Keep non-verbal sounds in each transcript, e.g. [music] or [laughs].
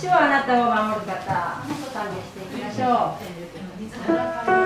主はあなたを守る方。賛美していきましょう「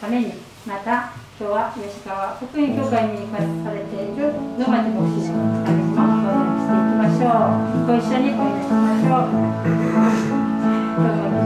ためにまた今日は吉川福音教会に行かされている野町牧師のためにもご覧していきましょう。ご一緒にお祈りしましょう。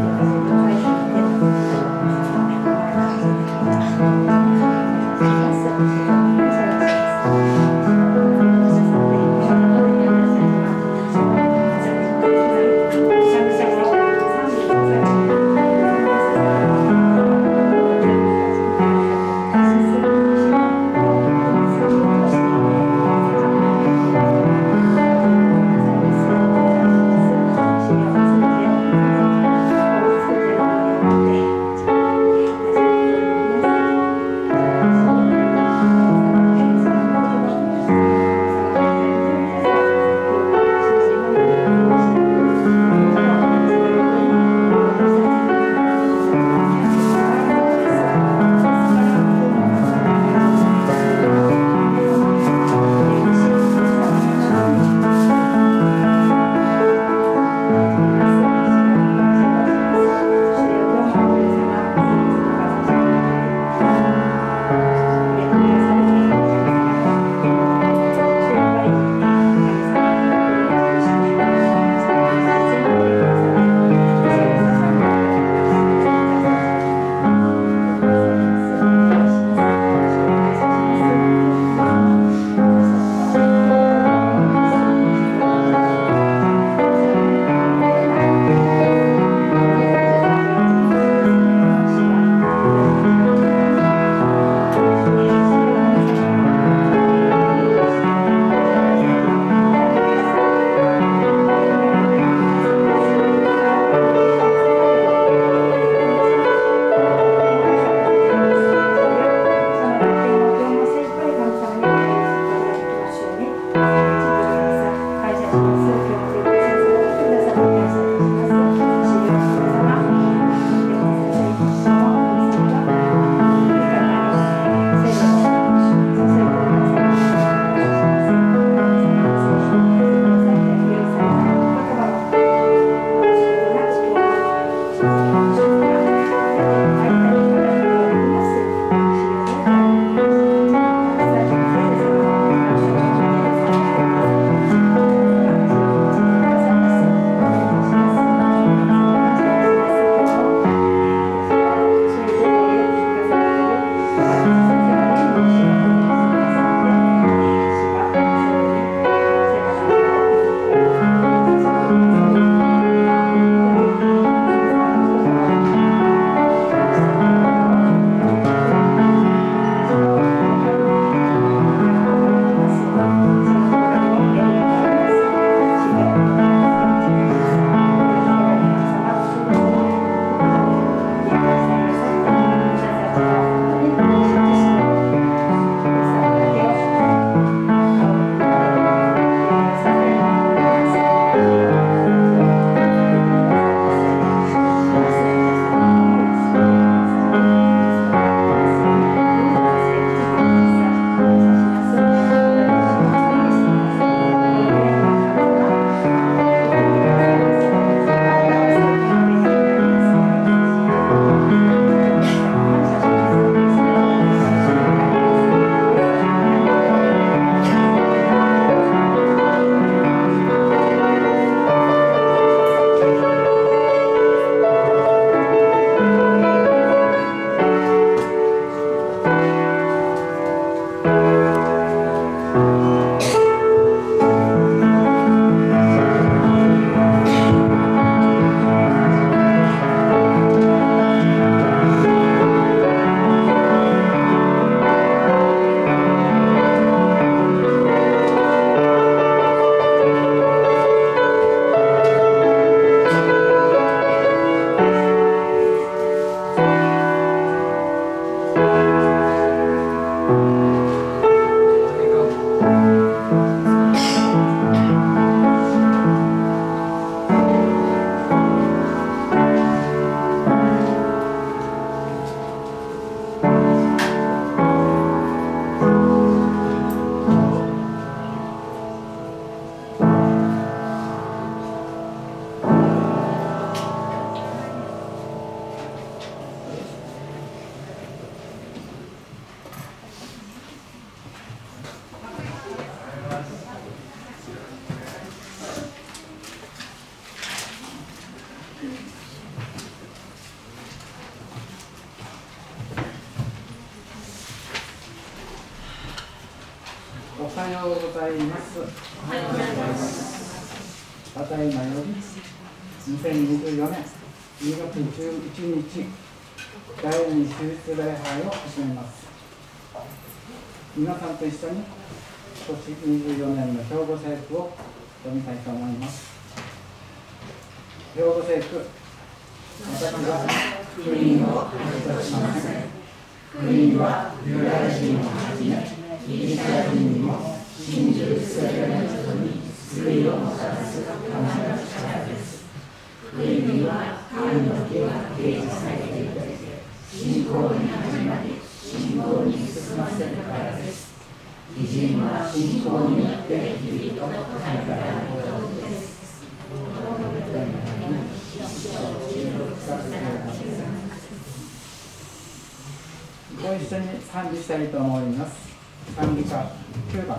ご一緒に賛美したいと思います。賛美歌9番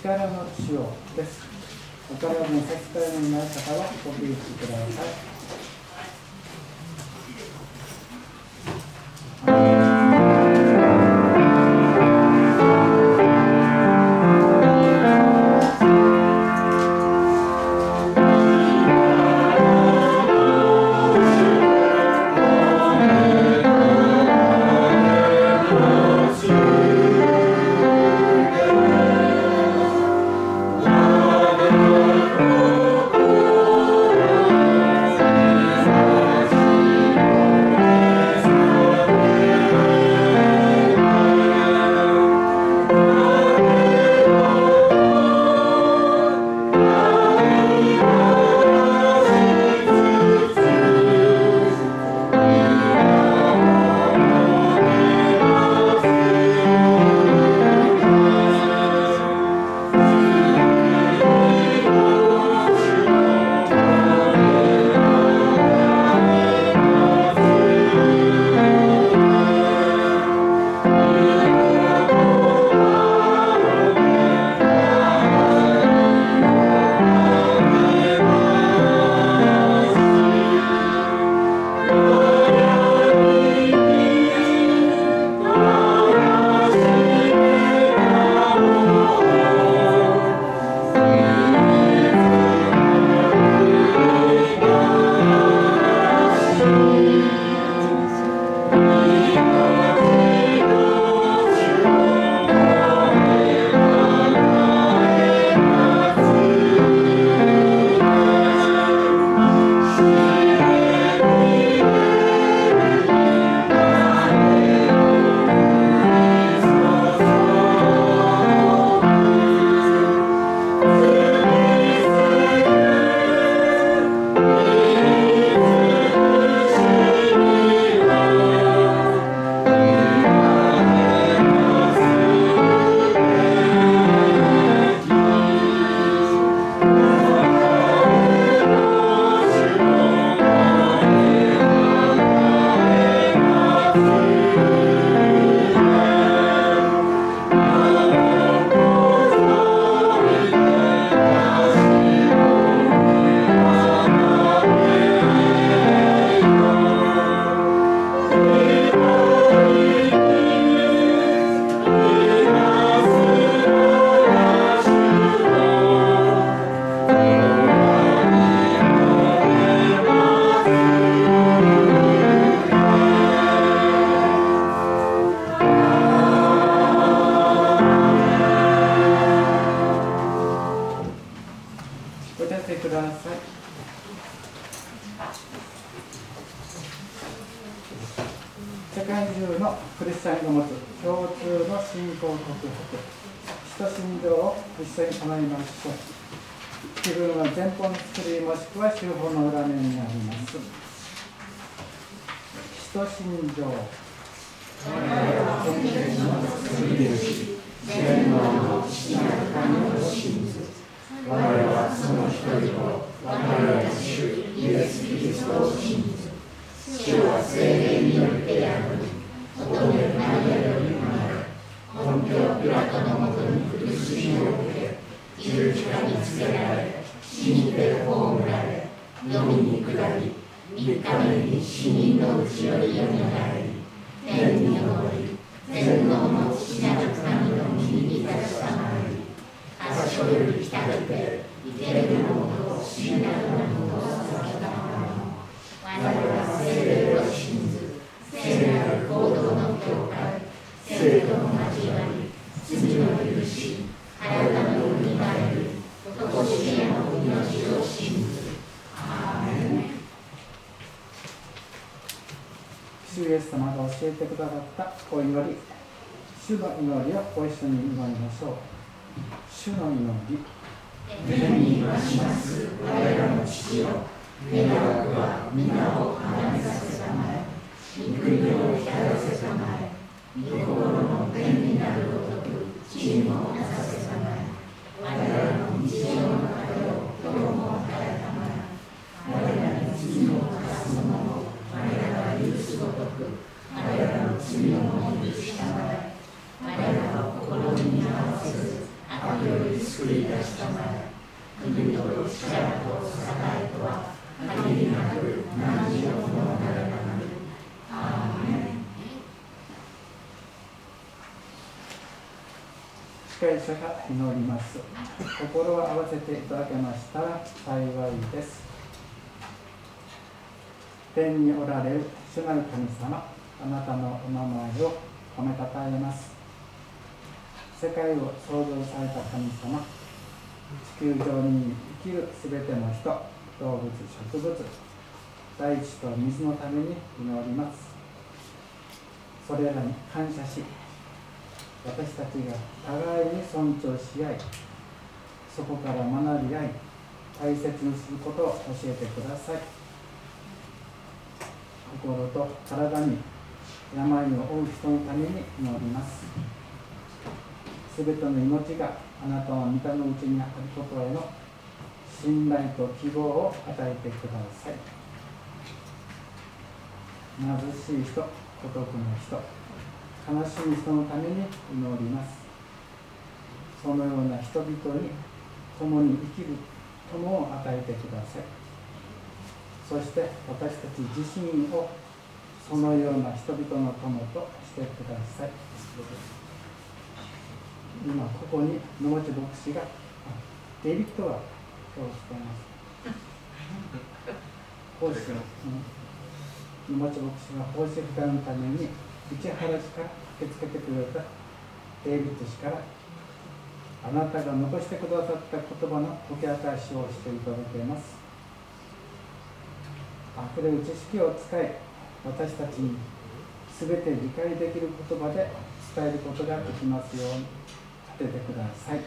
力の主塩です。お体の差し替えのない方はご留意ください。主イエス様が教えてくださったお祈り、主の祈りをご一緒に祈りましょう。主の祈り。天にいまします我らの父よ願わくは皆を離れさせたまえ御国を光らせたまえ御心の天になるごとく地にもなさせたまえ我らの日常の糧を今日も与えたまえ我らに罪を犯す者を我らが許すごとく我らの罪をも許したまえ我らを心に合わせず悪より救い出したまえ国と力と栄えとは限りなく何をものなればなるアーメン司会者が祈ります。心を合わせていただけましたら幸いです。天におられる主なる神様あなたのお名前を褒めたたえます。世界を創造された神様地球上に生きるすべての人動物植物大地と水のために祈ります。それらに感謝し私たちが互いに尊重し合いそこから学び合い大切にすることを教えてください。心と体に病を負う人のために祈ります。すべての命があなたの御手のうちにあることへの信頼と希望を与えてください。貧しい人孤独な人悲しい人のために祈ります。そのような人々に共に生きる友を与えてください。そして私たち自身をそのような人々の友としてください。今ここに野町牧師があデイビッドが今日しています。[laughs] 奉仕うん。野町牧師が奉仕負担のために市原市から駆けつけてくれたデイビッド氏からあなたが残してくださった言葉の解き明かしをしていただけます。あふれる知識を使い私たちに全て理解できる言葉で伝えることができますように立ててください。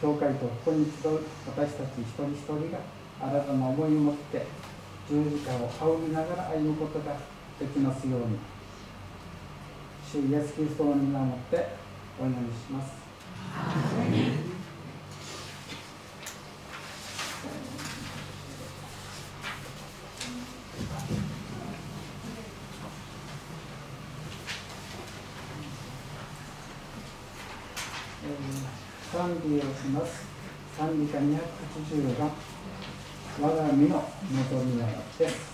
教会とここに集う私たち一人一人が新たな思いを持って十字架を仰ぎながら歩むことができますように。主イエス・キリストの皆をもってお祈りします。えー賛美をします。賛美歌280番。我が身の望みはです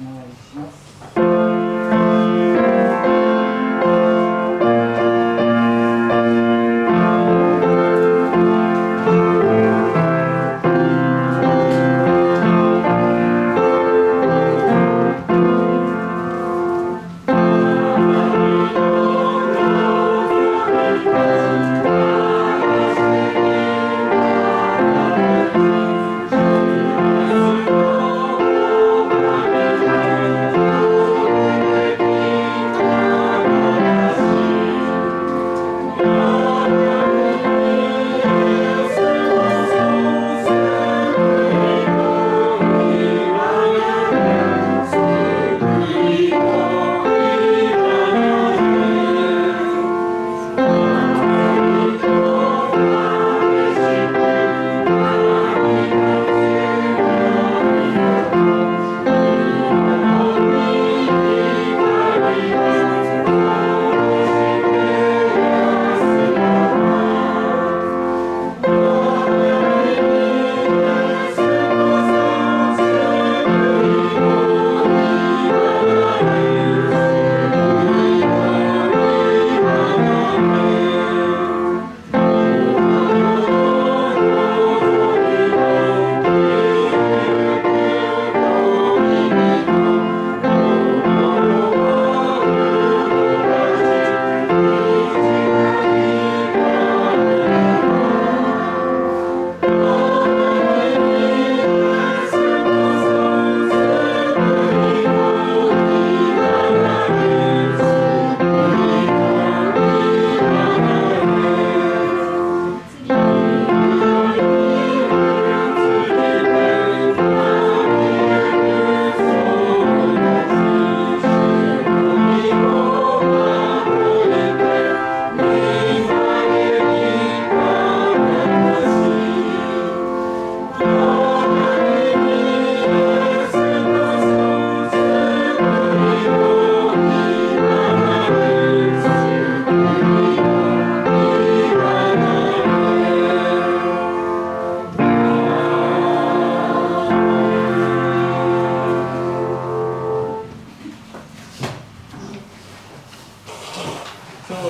お願いします「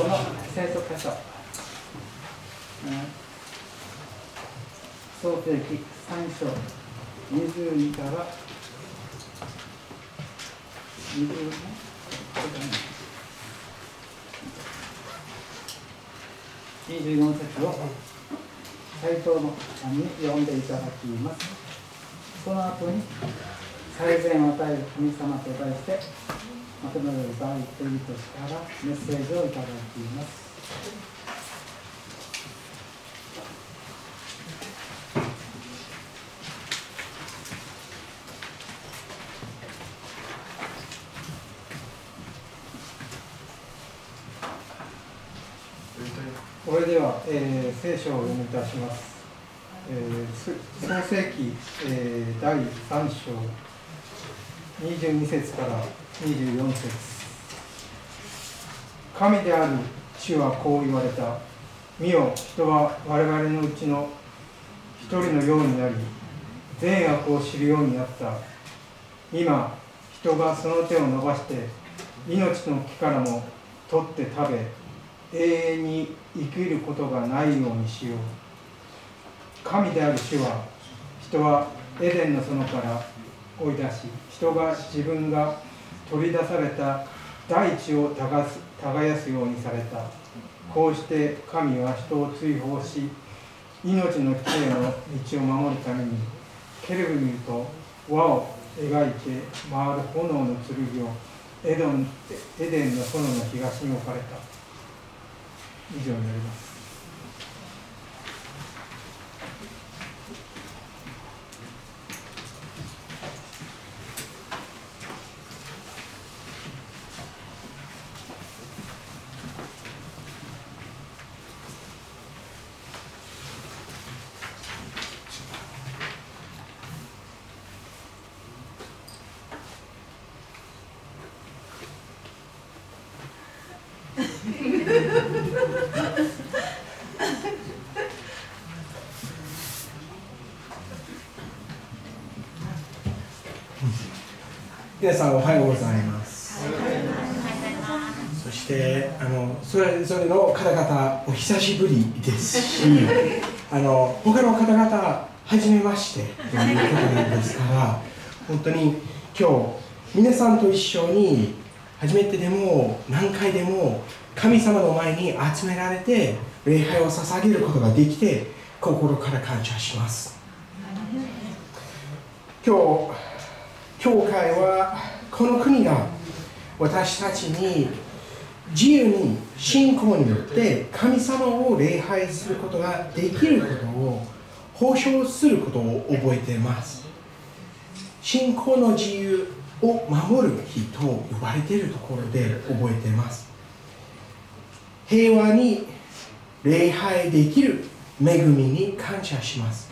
の聖書箇所、創世記3章22から。2024節を。斎藤のさんに読んでいただきますその後に最善を。与える神様と題してまとめられる場合というとしたらメッセージをいただきますそれでは、えー聖書をお読みいたします。えー創世記、えー第3章22節から24節神である主はこう言われた。見よ、人は我々のうちの一人のようになり、善悪を知るようになった。今、人がその手を伸ばして、命の木からも取って食べ、永遠に生きることがないようにしよう神である主は人はエデンの園から追い出し人が自分が取り出された大地を耕す耕すようにされたこうして神は人を追放し命の木への道を守るためにケルブミルと輪を描いて回る炎の剣をエドンエデンの園の東に置かれた以上になります。皆さんおはようございます。そしてあのそれぞれの方々お久しぶりですし、[laughs] あの他の方々初めましてということなんですから、本当に今日皆さんと一緒に初めてでも何回でも神様の前に集められて礼拝を捧げることができて心から感謝します。今日教会はこの国が私たちに自由に信仰によって神様を礼拝することができることを保証することを覚えています。信仰の自由を守る日と呼ばれているところで覚えています。平和に礼拝できる恵みに感謝します。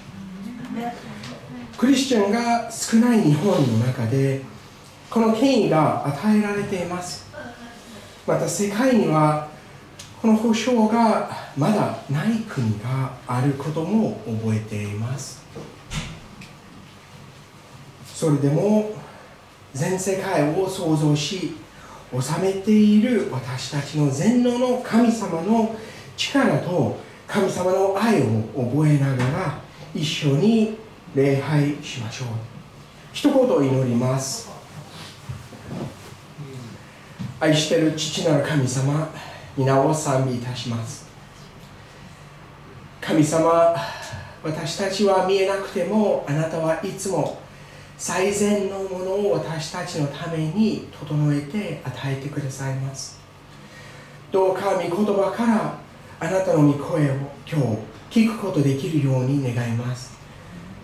クリスチャンが少ない日本の中でこの権威が与えられています。また世界にはこの保証がまだない国があることも覚えています。それでも全世界を創造し治めている私たちの全能の神様の力と神様の愛を覚えながら一緒に礼拝しましょう。一言祈ります。愛してる父なる神様皆を賛美いたします。神様私たちは見えなくてもあなたはいつも最善のものを私たちのために整えて与えてくださいます。どうか御言葉からあなたの御声を今日聞くことできるように願います。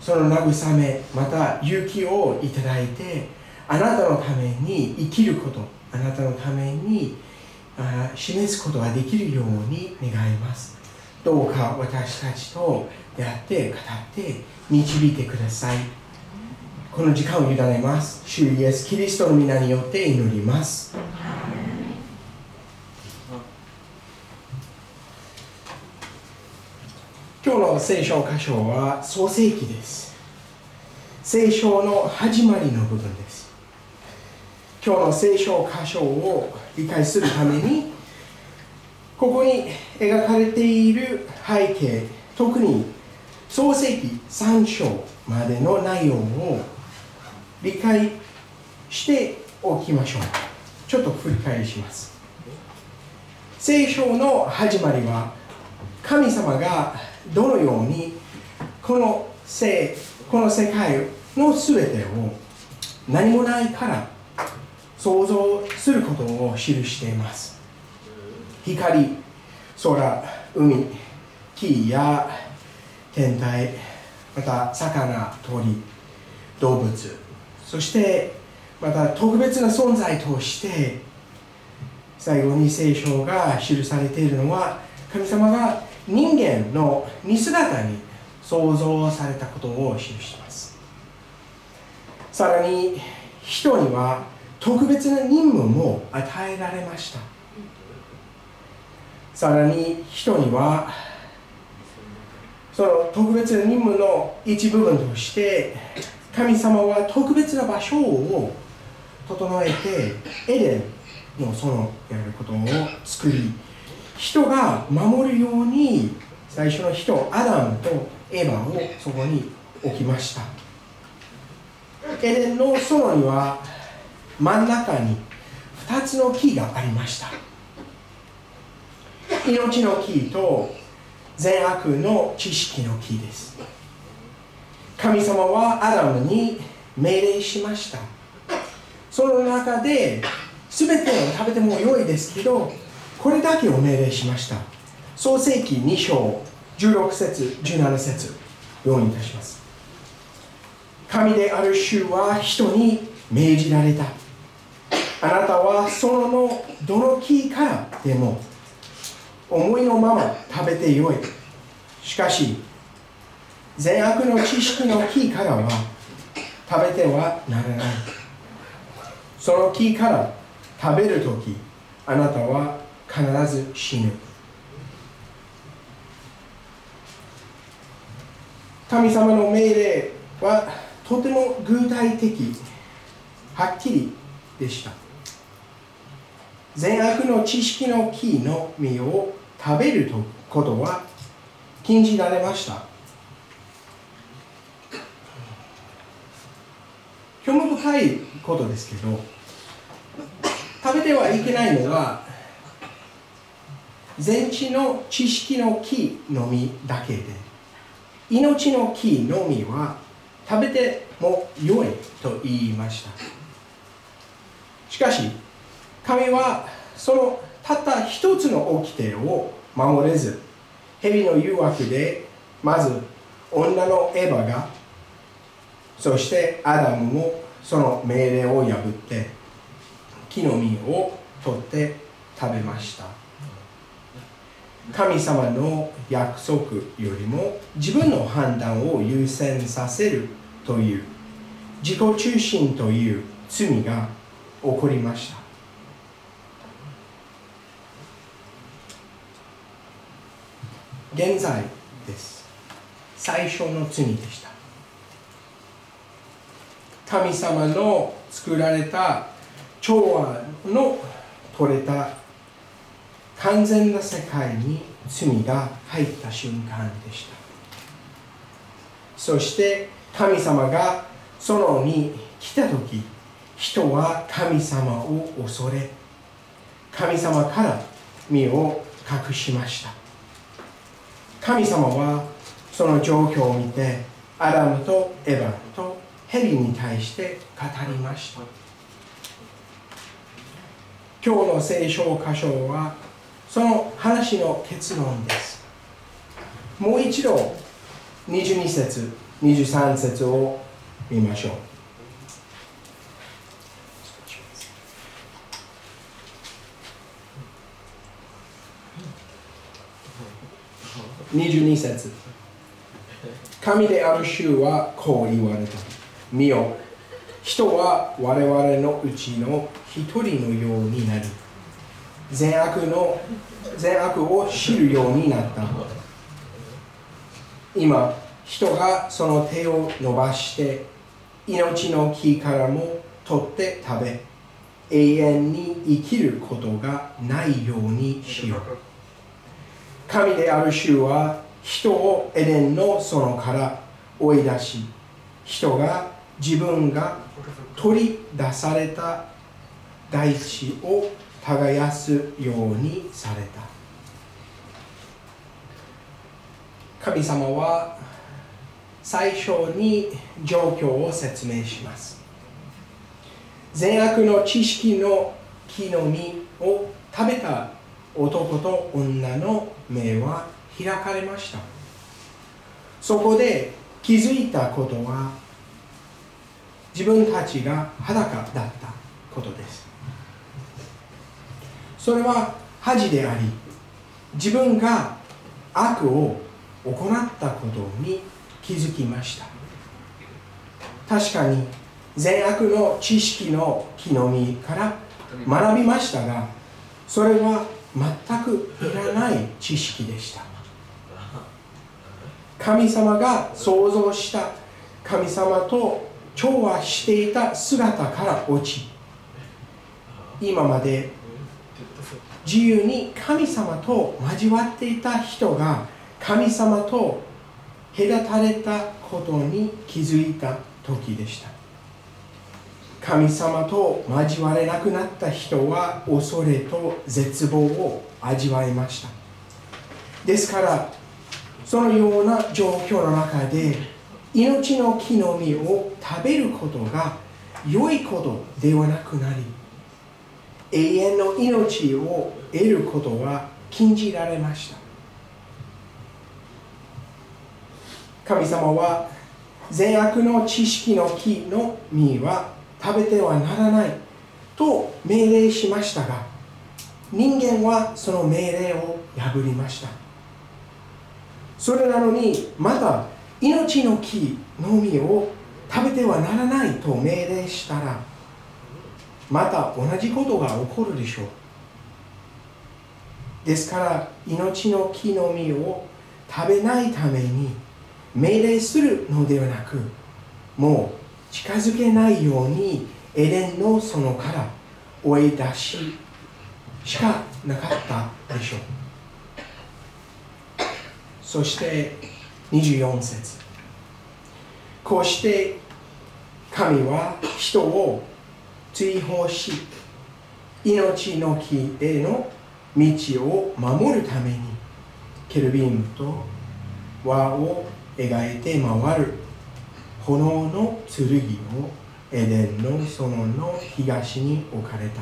その慰めまた勇気をいただいてあなたのために生きることあなたのためにあ示すことができるように願います。どうか私たちと出会って語って導いてください。この時間を委ねます。主イエス・キリストの皆によって祈ります。今日の聖書箇所は創世記です。聖書の始まりの部分です。今日の聖書箇所を理解するためにここに描かれている背景特に創世記3章までの内容を理解しておきましょう。ちょっと振り返します。聖書の始まりは神様がどのようにこの世この世界の全てを何もないから想像することを記しています。光空海木や天体また魚鳥動物そしてまた特別な存在として最後に聖書が記されているのは神様が人間の似姿に創造されたことを記しています。さらに人には特別な任務も与えられました。さらに人にはその特別な任務の一部分として神様は特別な場所を整えてエデンのそのやることを作り人が守るように最初の人アダムとエヴァをそこに置きました。エデンの園には真ん中に2つの木がありました。命の木と善悪の知識の木です。神様はアダムに命令しました。その中で全てを食べても良いですけどこれだけを命令しました。創世記2章16節17節読みいたします。神である主は人に命じられた。あなたはそのどの木からでも思いのまま食べてよい。しかし善悪の知識の木からは食べてはならない。その木から食べるときあなたは必ず死ぬ。神様の命令はとても具体的はっきりでした。善悪の知識の木の実を食べることは禁じられました。興味深いことですけど食べてはいけないのは全知の知識の木の実だけで命の木の実は食べても良いと言いました。しかし神はそのたった一つの掟を守れず蛇の誘惑でまず女のエヴァがそしてアダムもその命令を破って木の実を取って食べました。神様の約束よりも自分の判断を優先させるという自己中心という罪が起こりました。現在です。最初の罪でした。神様の作られた調和の取れた完全な世界に罪が入った瞬間でした。そして神様がそのに来た時人は神様を恐れ神様から身を隠しました。神様はその状況を見てアダムとエヴァとヘリに対して語りました。今日の聖書箇所はその話の結論です。もう一度22節23節を見ましょう。22節。神である主はこう言われた。見よ。人は我々のうちの一人のようになり善悪の善悪を知るようになった。今人がその手を伸ばして命の木からも取って食べ永遠に生きることがないようにしよう。神である主は人をエデンの園から追い出し人が自分が取り出された大地を耕すようにされた。神様は最初に状況を説明します。善悪の知識の木の実を食べた男と女の目は開かれました。そこで気づいたことは自分たちが裸だったことです。それは恥であり自分が悪を行ったことに気づきました。確かに善悪の知識の木の実から学びましたがそれは全くいらない知識でした。神様が創造した神様と調和していた姿から落ち今まで自由に神様と交わっていた人が神様と隔たれたことに気づいた時でした。神様と交われなくなった人は恐れと絶望を味わいました。ですからそのような状況の中で命の木の実を食べることが良いことではなくなり永遠の命を得ることは禁じられました。神様は善悪の知識の木の実は食べてはならないと命令しましたが人間はその命令を破りました。それなのにまた命の木の実を食べてはならないと命令したらまた同じことが起こるでしょう。ですから命の木の実を食べないために命令するのではなくもう近づけないようにエレンの園から追い出ししかなかったでしょう。そして24節。こうして神は人を追放し命の木への道を守るためにケルビンと輪を描いて回る炎の剣をエデンの園の東に置かれた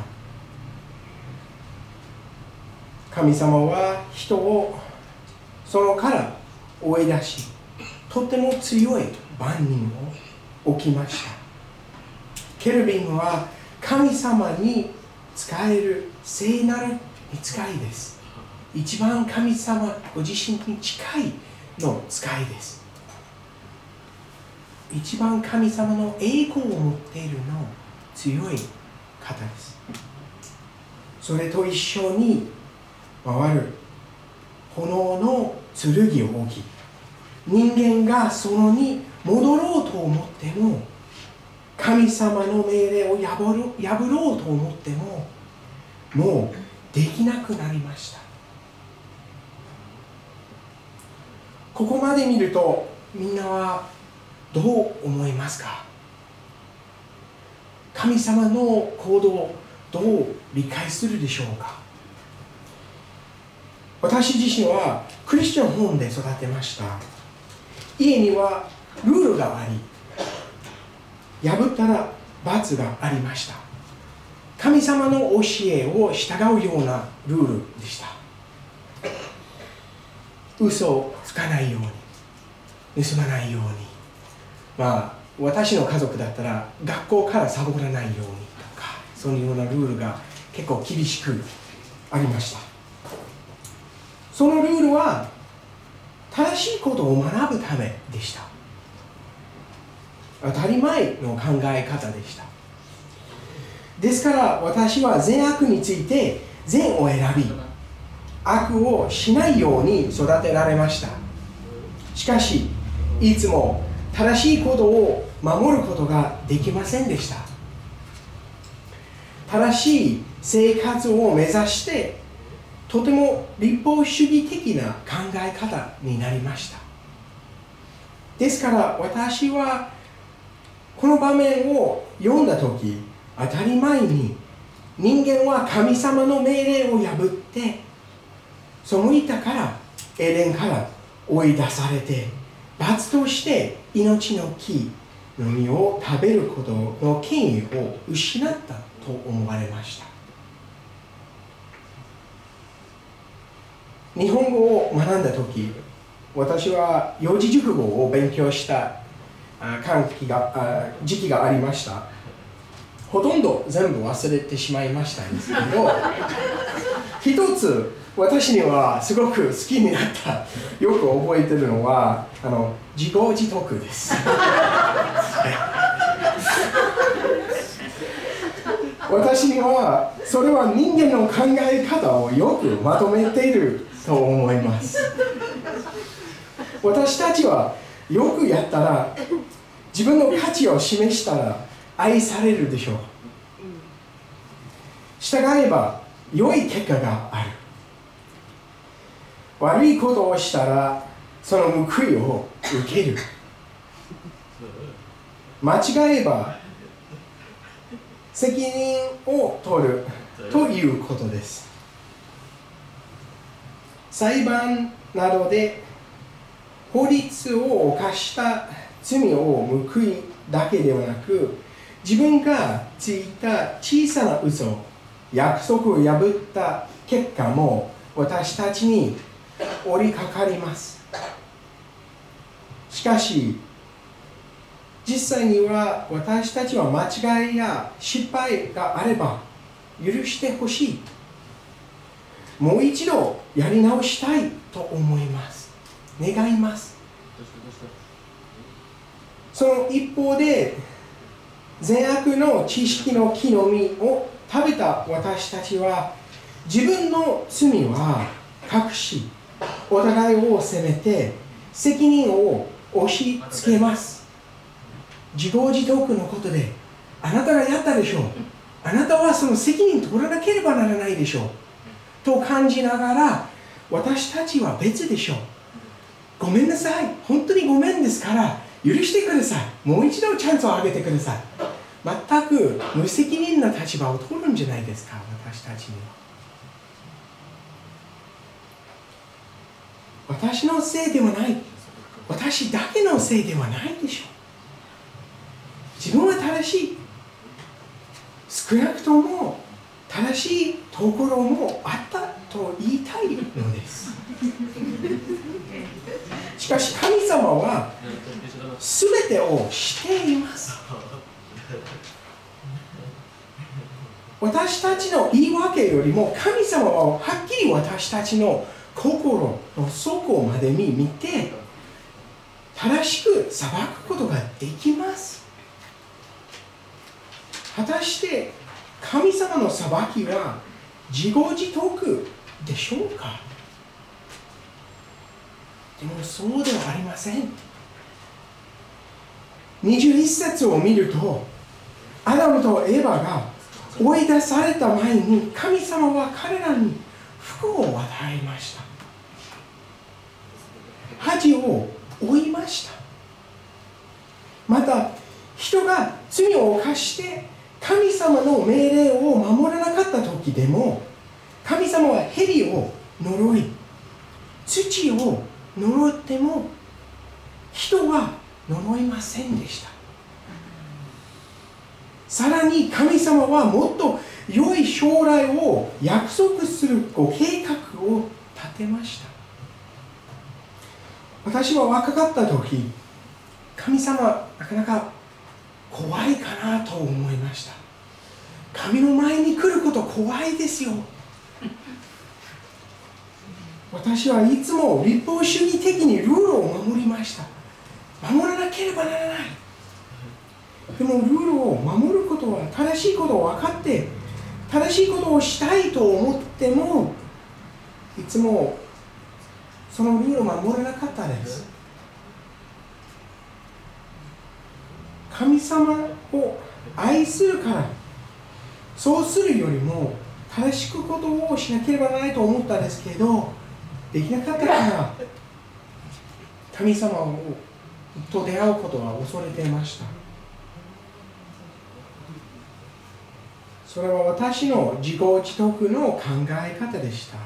神様は人をそのから追い出しとても強い万人を置きました。ケルビンは神様に使える聖なる見つかりです。一番神様ご自身に近いの使いです。一番神様の栄光を持っているの強い方です。それと一緒に回る炎の剣を置き人間がそのに戻ろうと思っても神様の命令を破ろ破ろうと思ってももうできなくなりました。ここまで見るとみんなはどう思いますか？神様の行動どう理解するでしょうか？私自身はクリスチャンホームで育てました。家にはルールがあり破ったら罰がありました。神様の教えを従うようなルールでした。嘘をつかないように盗まないように。まあ私の家族だったら学校からサボらないようにとかそういうようなルールが結構厳しくありました。そのルールは正しいことを学ぶためでした。当たり前の考え方でした。ですから私は善悪について善を選び悪をしないように育てられました。しかしいつも正しいことを守ることができませんでした。正しい生活を目指してとても立法主義的な考え方になりました。ですから私はこの場面を読んだ時当たり前に人間は神様の命令を破って背いたからエレンから追い出されて罰として命の木の実を食べることの権威を失ったと思われました。日本語を学んだ時私は四字熟語を勉強した間期が時期がありました。ほとんど全部忘れてしまいましたんですけど [laughs] 一つ私にはすごく好きになったよく覚えてるのはあの自業自得です。[laughs] 私にはそれは人間の考え方をよくまとめていると思います。私たちはよくやったら自分の価値を示したら愛されるでしょう。従えば良い結果がある。悪いことをしたらその報いを受ける。間違えば責任を取るということです。裁判などで法律を犯した罪を報いだけではなく自分がついた小さな嘘約束を破った結果も私たちに折りかかります。しかし実際には私たちは間違いや失敗があれば許してほしい。もう一度やり直したいと思います。願います。その一方で善悪の知識の木の実を食べた私たちは自分の罪は隠しお互いを責めて責任を押し付けます。自業自得のことであなたがやったでしょう。あなたはその責任取らなければならないでしょう。と感じながら私たちは別でしょう。ごめんなさい。本当にごめんですから。許してください。もう一度チャンスをあげてください。全く無責任な立場を取るんじゃないですか。私たちに。は私のせいではない。私だけのせいではないでしょう。自分は正しい。少なくとも正しいところもあったと言いたいのです。しかし神様は全てをしています。私たちの言い訳よりも神様ははっきり私たちの心の底までに見て正しく裁くことができます。果たして神様の裁きは自業自得でしょうか？でもそうではありません。21節を見るとアダムとエヴァが追い出された前に神様は彼らに福を与えました。恥を追いましたまた人が罪を犯して神様の命令を守らなかった時でも神様は蛇を呪い土を呪っても人は呪いませんでした。さらに神様はもっと良い将来を約束するご計画を立てました。私は若かった時神様なかなか怖いかなと思いました。神の前に来ること怖いですよ。私はいつも立法主義的にルールを守りました。守らなければならない。でもルールを守ることは正しいことを分かって正しいことをしたいと思ってもいつもそのルールを守らなかったです。神様を愛するからそうするよりも正しくことをしなければならないと思ったんですけどできなかったから神様をと出会うことは恐れていました。それは私の自己自得の考え方でした。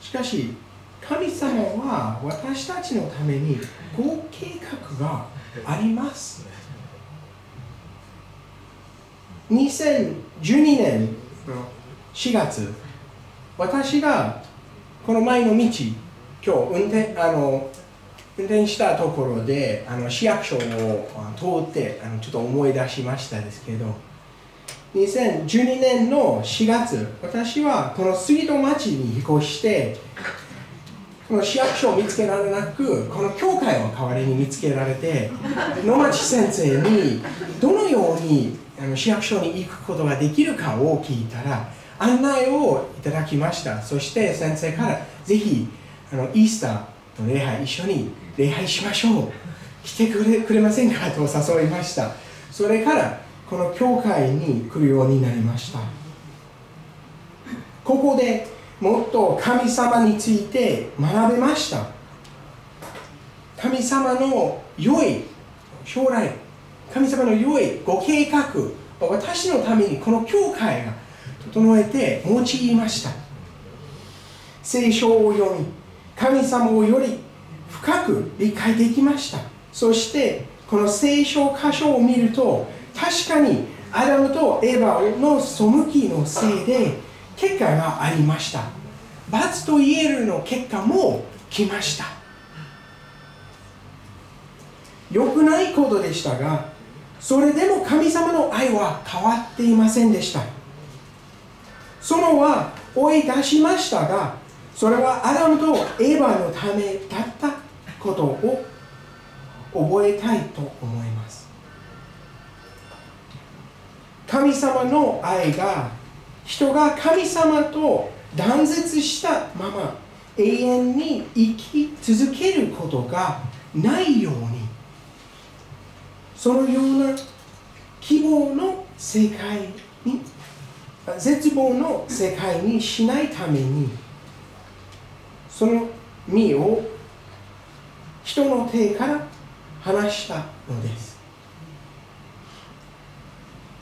しかし神様は私たちのためにご計画があります。2012年4月私がこの前の道今日運転あの運転したところであの市役所を通ってあのちょっと思い出しましたですけど2012年の4月私はこの杉戸町に引っ越してこの市役所を見つけられなくこの教会を代わりに見つけられて野町先生にどのようにあの市役所に行くことができるかを聞いたら案内をいただきました。そして先生からぜひあのイースターの礼拝一緒に礼拝しましょう。来てくれくれませんか？と誘いました。それからこの教会に来るようになりました。ここでもっと神様について学べました。神様の良い将来神様の良いご計画私のためにこの教会が整えて用いました。聖書を読み神様をより深く理解できました。そしてこの聖書箇所を見ると確かにアダムとエヴァの背きのせいで結果がありました。罰と言えるの結果も来ました。良くないことでしたがそれでも神様の愛は変わっていませんでした。そのは追い出しましたがそれはアダムとエヴァのためだったことを覚えたいと思います。神様の愛が人が神様と断絶したまま永遠に生き続けることがないように。そのような希望の世界に絶望の世界にしないためにその身を人の手から離したのです。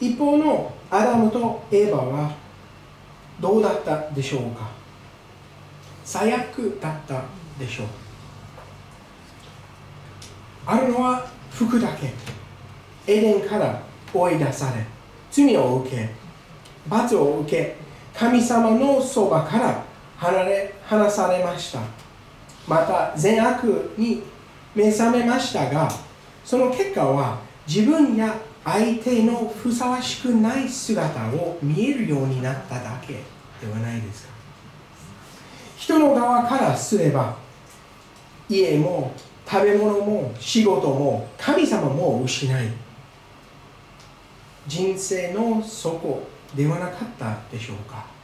一方のアダムとエヴァはどうだったでしょうか？最悪だったでしょう。あるのは服だけ。エデンから追い出され罪を受け罰を受け神様のそばから離れ離されました。また善悪に目覚めましたがその結果は自分や相手のふさわしくない姿を見えるようになっただけではないですか。人の側からすれば家も食べ物も仕事も神様も失い人生の底ではなかったでしょうか。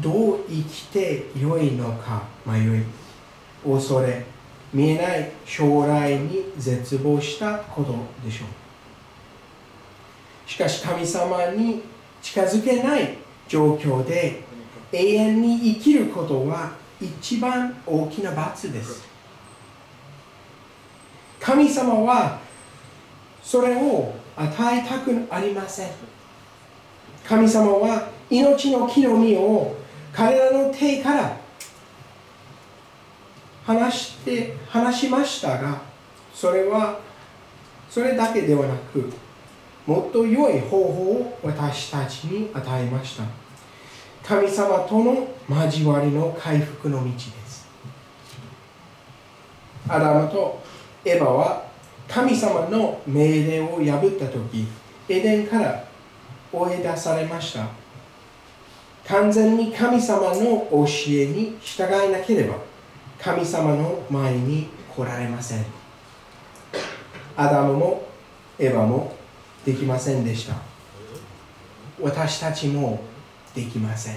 どう生きてよいのか迷い恐れ見えない将来に絶望したことでしょう。しかし神様に近づけない状況で永遠に生きることは一番大きな罰です。神様はそれを与えたくありません。神様は命の木の実を彼らの手から話して話しましたがそれはそれだけではなくもっと良い方法を私たちに与えました。神様との交わりの回復の道です。アダムとエヴァは神様の命令を破った時エデンから追い出されました。完全に神様の教えに従えなければ神様の前に来られません。アダムもエヴァもできませんでした。私たちもできません。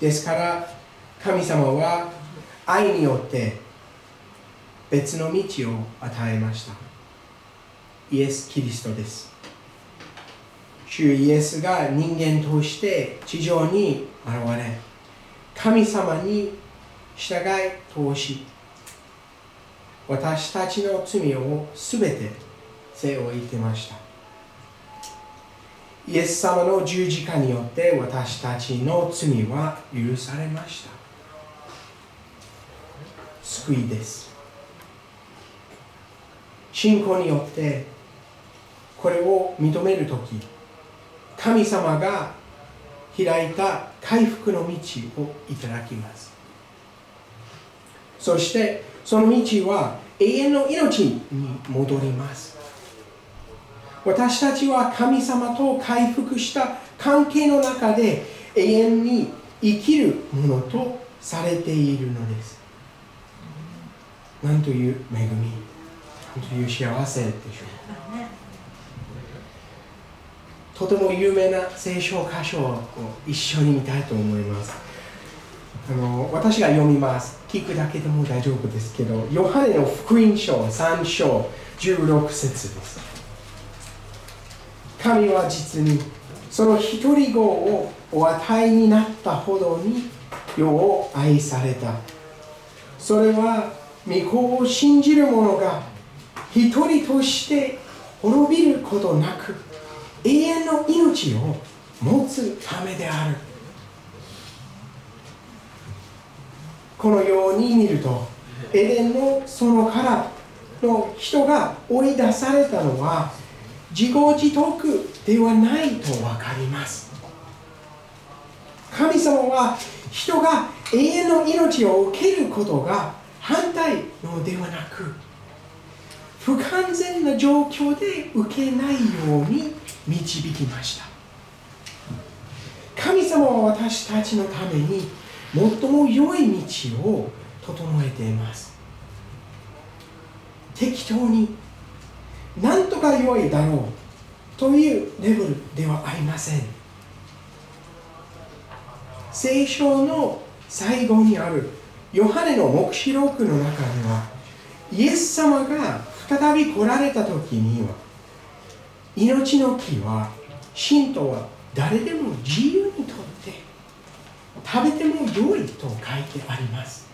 ですから神様は愛によって別の道を与えました。イエス・キリストです。主イエスが人間として地上に現れ神様に従い通し私たちの罪をすべて背負いてました。イエス様の十字架によって私たちの罪は許されました。救いです。信仰によってこれを認めるとき神様が開いた回復の道をいただきます。そしてその道は永遠の命に戻ります。私たちは神様と回復した関係の中で永遠に生きるものとされているのです。なんという恵み。なんという幸せでしょう。とても有名な聖書箇所を一緒に見たいと思います。あの私が読みます。聞くだけでも大丈夫ですけどヨハネの福音書3章16節です。神は実にその一人子をお与えになったほどに世を愛された。それは御子を信じる者が一人として滅びることなく永遠の命を持つためである。このように見るとエデンの園からの人が追い出されたのは自業自得ではないと分かります。神様は人が永遠の命を受けることが反対のではなく不完全な状況で受けないように導きました。神様は私たちのために最も良い道を整えています。適当に何とか良いだろうというレベルではありません。聖書の最後にあるヨハネの黙示録の中にはイエス様が再び来られた時には命の木は信徒は誰でも自由にとって食べても良いと書いてあります。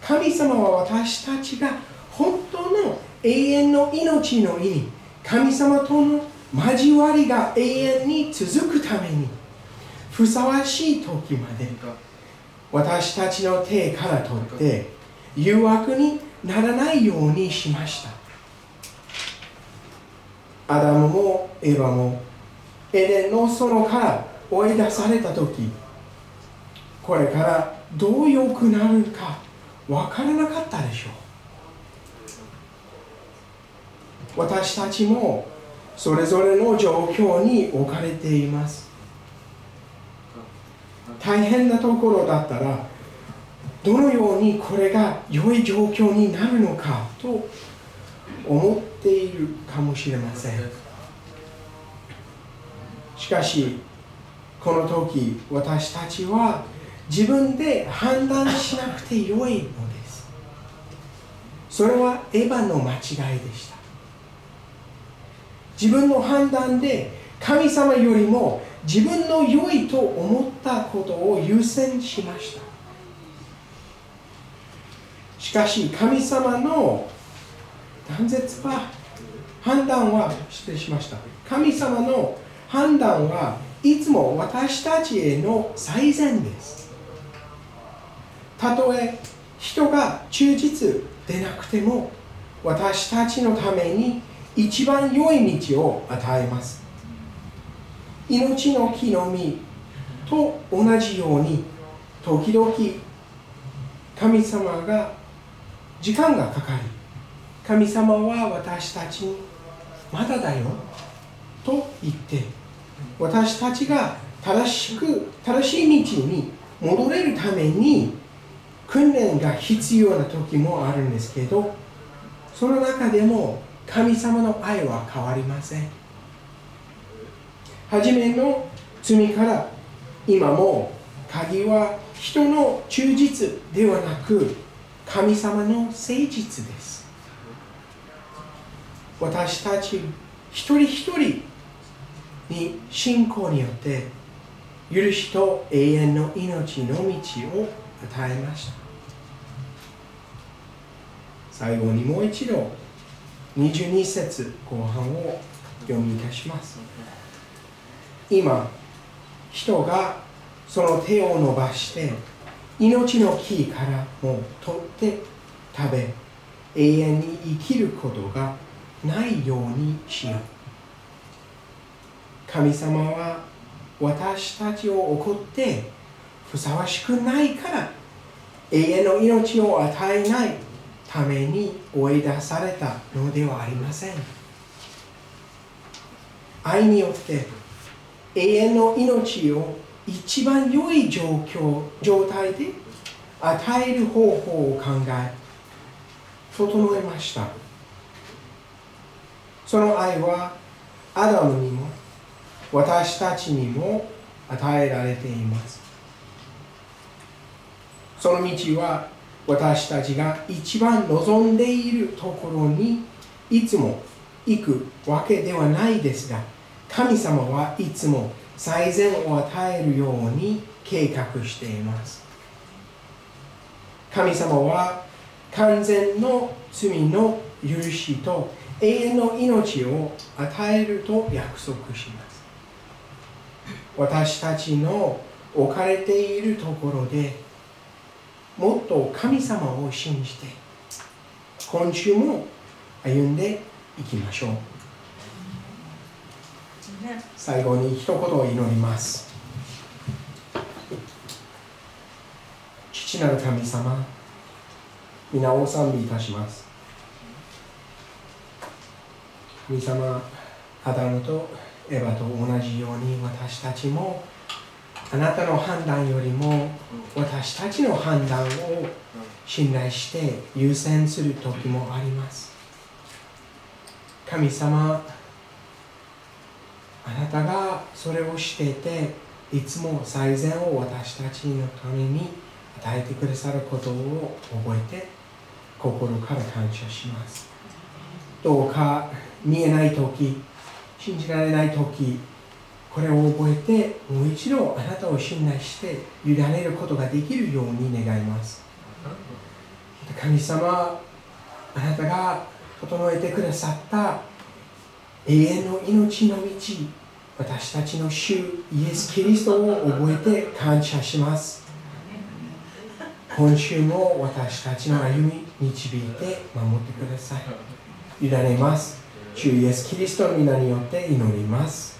神様は私たちが本当の永遠の命の意味神様との交わりが永遠に続くためにふさわしい時まで私たちの手から取って誘惑にならないようにしました。アダムもエヴァもエデンの園から追い出された時これからどう良くなるか分からなかったでしょう。私たちもそれぞれの状況に置かれています。大変なところだったらどのようにこれが良い状況になるのかと思っているかもしれません。しかしこの時私たちは自分で判断しなくてよいのです。それはエヴァの間違いでした。自分の判断で神様よりも自分の良いと思ったことを優先しました。しかし神様の断絶は判断は失礼しました。神様の判断はいつも私たちへの最善です。たとえ人が忠実でなくても私たちのために一番良い道を与えます。命の木の実と同じように時々神様が時間がかかり神様は私たちにまだだよと言って私たちが正しく正しい道に戻れるために訓練が必要な時もあるんですけどその中でも神様の愛は変わりません。初めの罪から今も鍵は人の忠実ではなく神様の誠実です。私たち一人一人に信仰によって許しと永遠の命の道を与えました。最後にもう一度22節後半を読みいたします。今人がその手を伸ばして命の木からも取って食べ永遠に生きることがないようにしよう。神様は私たちを怒ってふさわしくないから永遠の命を与えないために追い出されたのではありません。愛によって永遠の命を一番良い状況状態で与える方法を考え整えました。その愛はアダムにも私たちにも与えられています。その道は私たちが一番望んでいるところにいつも行くわけではないですが神様はいつも最善を与えるように計画しています。神様は完全の罪の許しと永遠の命を与えると約束します。私たちの置かれているところでもっと神様を信じて今週も歩んでいきましょう。最後に一言を祈ります。父なる神様皆を賛美いたします神様アダムとエヴァと同じように私たちもあなたの判断よりも私たちの判断を信頼して優先する時もあります。神様あなたがそれをしていていつも最善を私たちのために与えてくださることを覚えて心から感謝します。どうか見えない時信じられない時これを覚えてもう一度あなたを信頼して委ねることができるように願います。神様あなたが整えてくださった永遠の命の道私たちの主イエス・キリストを覚えて感謝します。今週も私たちの歩み導いて守ってください。委ねます。主イエスキリストの皆によって祈ります。